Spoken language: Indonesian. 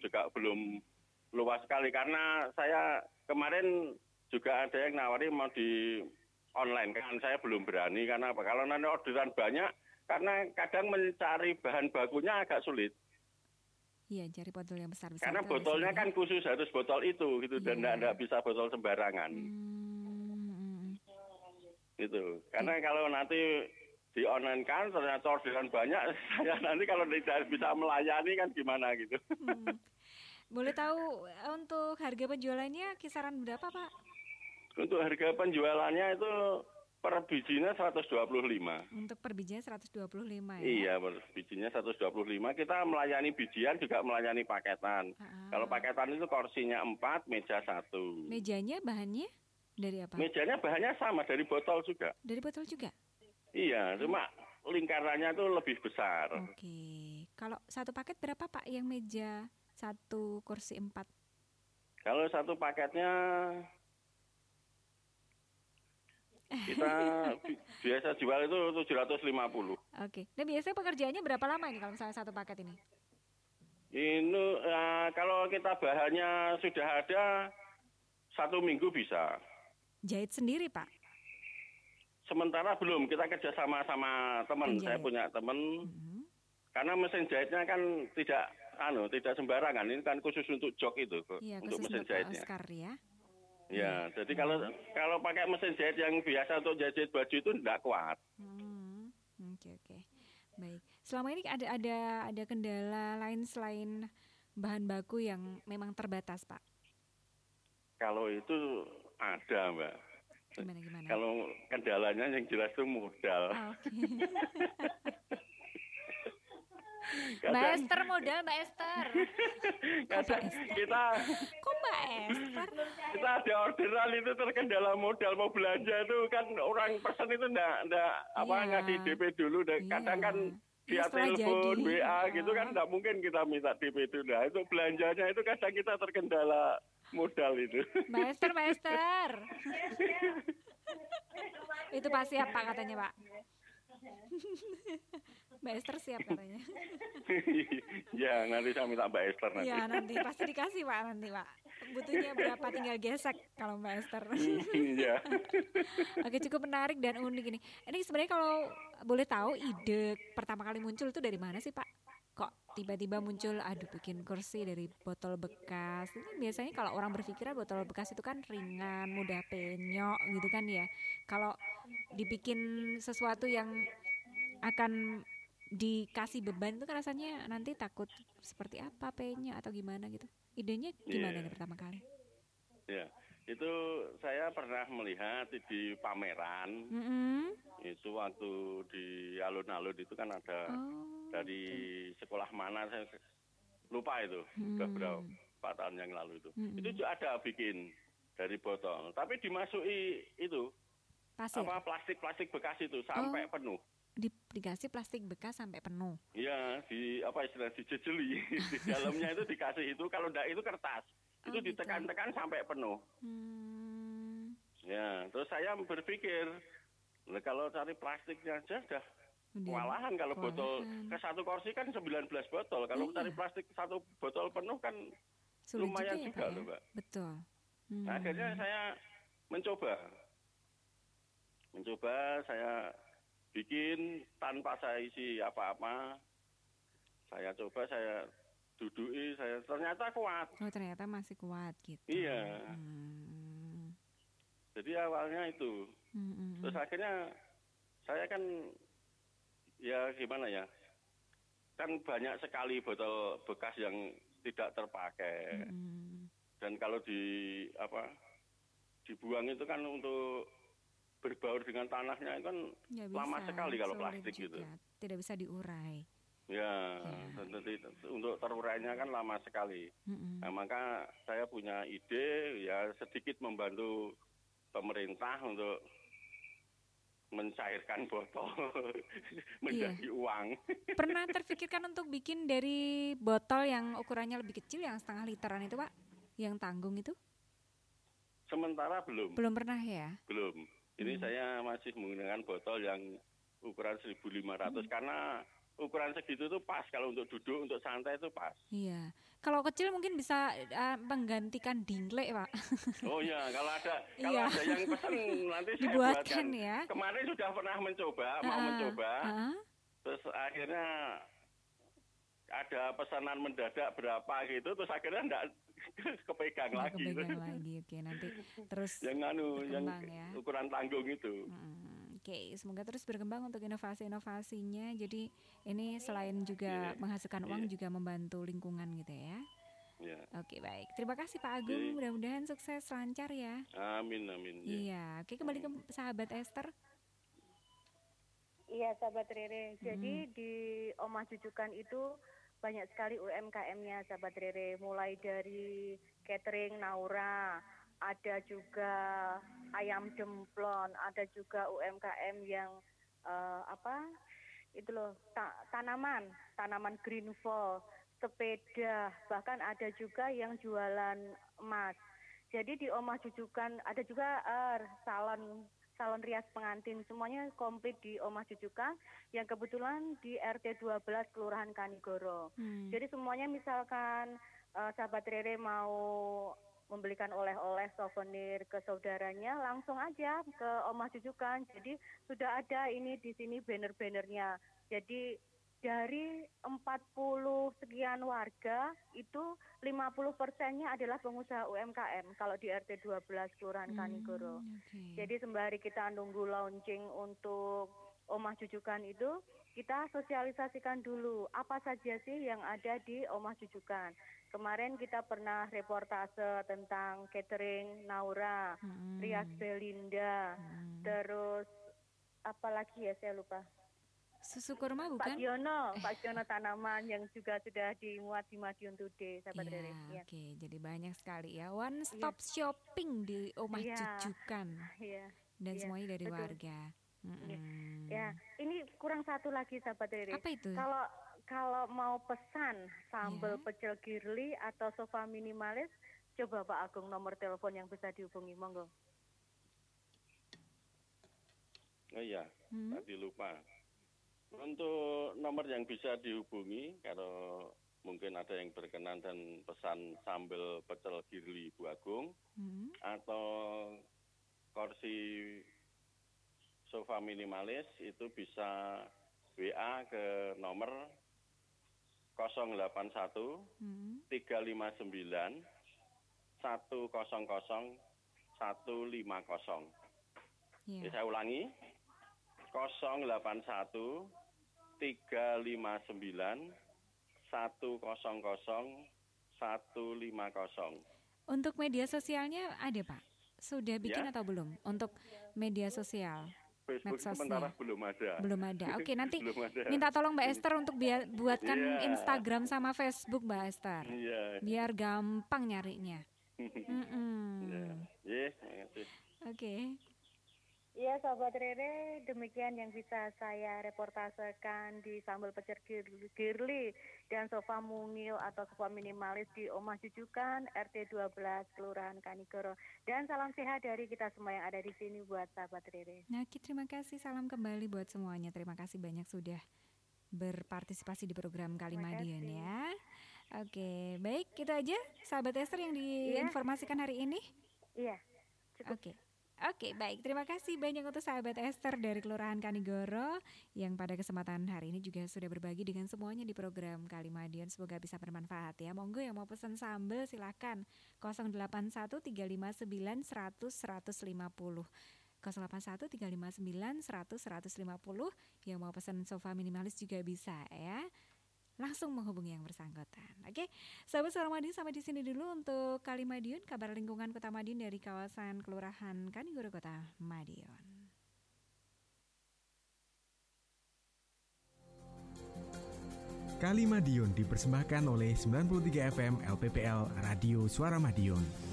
juga belum luas sekali. Karena saya kemarin juga ada yang nawari mau di online kan? Saya belum berani karena apa? Kalau nanti orderan banyak karena kadang mencari bahan bakunya agak sulit. Iya, cari botol yang besar besar. karena botolnya kan khusus harus botol itu gitu dan Iya. tidak bisa botol sembarangan. Hmm, gitu. Karena kalau nanti di online kan ternyata orderan banyak saya nanti kalau tidak bisa melayani kan gimana gitu hmm. Boleh tahu eh, untuk harga penjualannya kisaran berapa, Pak? untuk harga penjualannya itu per bijinya 125 Untuk per bijinya 125 ya. Iya, per bijinya 125. Kita melayani bijian juga melayani paketan. Ah. Kalau paketan itu kursinya 4, meja satu. Mejanya bahannya dari apa? Mejanya bahannya sama dari botol juga. Dari botol juga. Iya, cuma lingkarannya itu lebih besar. Oke. Kalau satu paket berapa, Pak? Yang meja satu kursi empat. Kalau satu paketnya kita bi- biasa jual itu 750. Oke. Dan biasanya pekerjaannya berapa lama ini kalau misalnya satu paket ini? Ini eh, kalau kita bahannya sudah ada satu minggu bisa. Jahit sendiri, Pak. Sementara belum kita kerjasama sama teman. Penjahit. Saya punya teman Mhm. karena mesin jahitnya kan tidak anu tidak sembarangan. Ini kan khusus untuk jok itu Iya, untuk mesin untuk jahitnya. Oscar ya. Ya, jadi kalau kalau pakai mesin jahit yang biasa untuk jahit baju itu tidak kuat. Hmm, Oke oke, baik. Selama ini ada ada ada kendala lain selain bahan baku yang memang terbatas, Pak. Kalau itu ada, Mbak. Gimana gimana? Kalau kendalanya yang jelas itu modal. Ah, Oke. Mbak Kadang- Esther modal, Mbak Esther. kadang kita Kok Mbak Esther? kita ada orderan itu terkendala modal mau belanja itu kan orang pesen itu enggak enggak apa Iya. ngasih DP dulu dan Iya. kadang kan Iya, via telepon. WA gitu kan Ah. enggak mungkin kita minta DP itu nah itu belanjanya itu kadang kita terkendala modal itu Mbak Esther, Mbak Esther. Itu Pak siap Pak katanya Pak. Mbak Esther siap katanya. ya nanti saya minta Mbak Esther nanti Iya nanti pasti dikasih Pak nanti Pak. Butuhnya berapa tinggal gesek kalau Mbak Esther. Iya. Oke cukup menarik dan unik ini. Ini sebenarnya kalau boleh tahu ide pertama kali muncul itu dari mana sih Pak? Kok tiba-tiba muncul aduh bikin kursi dari botol bekas. Ini biasanya kalau orang berpikiran botol bekas itu kan ringan, mudah penyok gitu kan ya. Kalau dibikin sesuatu yang akan dikasih beban itu kan rasanya nanti takut seperti apa penyok atau gimana gitu. Idenya gimana Iya. nih pertama kali? ya itu saya pernah melihat di pameran Mm-mm. itu waktu di alun-alun itu kan ada Oh. dari sekolah mana saya lupa itu sudah Hmm. berapa tahun yang lalu itu Hmm. itu juga ada bikin dari botol tapi dimasuki itu Pasir. apa plastik plastik bekas itu sampai Oh. penuh Di, dikasih plastik bekas sampai penuh. ya di apa istilah dijejeli di dalamnya itu dikasih itu kalau enggak itu kertas itu gitu. ditekan-tekan sampai penuh Hmm. ya terus saya berpikir "Lah, kalau cari plastiknya aja dah Udah kewalahan kalau botol kewalahan. ke satu kursi kan 19 botol kalau Iya. cari plastik satu botol penuh kan Sulit lumayan juga ya, juga loh, ya? Mbak. Betul. Hmm. Nah, akhirnya saya mencoba mencoba saya bikin tanpa saya isi apa-apa saya coba saya dudui saya ternyata kuat Oh ternyata masih kuat gitu. Iya. Hmm. jadi awalnya itu Hmm, hmm, terus akhirnya saya kan ya gimana ya kan banyak sekali botol bekas yang tidak terpakai hmm. dan kalau di apa dibuang itu kan untuk berbaur dengan tanahnya itu kan Nggak lama sekali kalau plastik gitu. Tidak bisa diurai. Ya Ya. dan nanti untuk terurainya kan lama sekali Hmm, nah maka saya punya ide ya sedikit membantu pemerintah untuk mencairkan botol menjadi uang Pernah terfikirkan untuk bikin dari botol yang ukurannya lebih kecil yang setengah literan itu Pak? Yang tanggung itu? sementara belum Belum pernah ya? belum ini saya masih menggunakan botol yang ukuran 1500 karena ukuran segitu tuh pas kalau untuk duduk untuk santai itu pas Iya. kalau kecil mungkin bisa uh, menggantikan dingle, Pak. Oh iya, kalau ada kalau Iya. ada yang pesen nanti saya Dibuatkan buatkan. ya. Kemarin sudah pernah mencoba, mau Ah, mencoba. ah. Terus akhirnya ada pesanan mendadak berapa gitu, terus akhirnya enggak kepegang lagi. kepegang lagi. Oke, nanti terus yang anu, yang ya. ukuran tanggung itu. Mm, Oke, semoga terus berkembang untuk inovasi-inovasinya. Jadi ini selain juga Iya. menghasilkan uang Iya. juga membantu lingkungan gitu ya. Ya. Oke, baik. Terima kasih Pak Agung. Mudah-mudahan sukses lancar ya. Amin amin. Ya. Iya. Oke, kembali ke sahabat Esther. Iya, sahabat Rere. Jadi di Omah Jujukan itu banyak sekali UMKM-nya, sahabat Rere. Mulai dari catering Naura, ada juga ayam demplon, ada juga UMKM yang eh, apa? Itu loh, ta- tanaman, tanaman green fall, sepeda, bahkan ada juga yang jualan emas. Jadi di Omah Jujukan ada juga eh, salon salon rias pengantin semuanya komplit di Omah Jujukan yang kebetulan di RT 12 Kelurahan Kanigoro. Hmm. Jadi semuanya misalkan eh, sahabat Rere mau membelikan oleh-oleh souvenir ke saudaranya langsung aja ke Omah Jujukan. Jadi sudah ada ini di sini banner-bannernya. Jadi dari 40 sekian warga itu 50 persennya adalah pengusaha UMKM kalau di RT 12 Kelurahan Kanigoro. Hmm, oke. Jadi sembari kita nunggu launching untuk Omah Jujukan itu, kita sosialisasikan dulu apa saja sih yang ada di Omah Jujukan. Kemarin kita pernah reportase tentang catering Naura, Mm-mm. Rias Belinda, Mm. terus apa lagi ya saya lupa. Susu kurma Pak bukan? Giono, Pak Giono tanaman yang juga sudah dimuat di Madiun Today, sahabat Iya, Rere. Ya. oke. Jadi banyak sekali ya. One stop shopping di Omah Iya. Jujukan Iya. dan Iya, semuanya dari betul. warga. Mm-mm. Ya, ini kurang satu lagi sahabat Rere. Apa itu? Kalau kalau mau pesan sambal Ya. pecel girly atau sofa minimalis, coba Pak Agung nomor telepon yang bisa dihubungi, monggo. Oh iya, Hmm? tadi lupa. Untuk nomor yang bisa dihubungi kalau mungkin ada yang berkenan dan pesan sambal pecel girly Bu Agung Hmm? atau kursi sofa minimalis itu bisa WA ke nomor 081 Hmm? 359 100 150. Ya. Ya, saya ulangi. 081 359 100 150. Untuk media sosialnya ada Pak? Sudah bikin Ya. atau belum? Untuk media sosial Facebook Medsosnya. sementara belum ada. belum ada. Oke nanti Belum ada. minta tolong Mbak Esther untuk biar buatkan Iya. Instagram sama Facebook Mbak Esther. Iya. Biar gampang nyarinya. Ya. Iya, terima kasih. Oke. Iya, sahabat Rere, demikian yang bisa saya reportasekan di Sambal Pecel Gir- Girly dan Sofa Mungil atau Sofa Minimalis di Omah Jujukan, RT 12, Kelurahan Kanigoro. Dan salam sehat dari kita semua yang ada di sini buat sahabat Rere. Nah, terima kasih. Salam kembali buat semuanya. Terima kasih banyak sudah berpartisipasi di program Kalimadion kasih. ya. Oke, baik itu aja sahabat Esther yang diinformasikan hari ini. Iya, cukup. Oke. Oke, baik. Terima kasih banyak untuk sahabat Esther dari Kelurahan Kanigoro yang pada kesempatan hari ini juga sudah berbagi dengan semuanya di program Kalimadion. Semoga bisa bermanfaat ya. Monggo yang mau pesan sambal silakan 081 359 100 150. 081 359 100 150 yang mau pesan sofa minimalis juga bisa ya langsung menghubungi yang bersangkutan. Oke, sahabat suara Madiun sampai di sini dulu untuk Kali Madiun, kabar lingkungan Kota Madiun dari kawasan Kelurahan Kanigoro Kota Madiun. Kali Madiun dipersembahkan oleh 93 FM LPPL Radio Suara Madiun.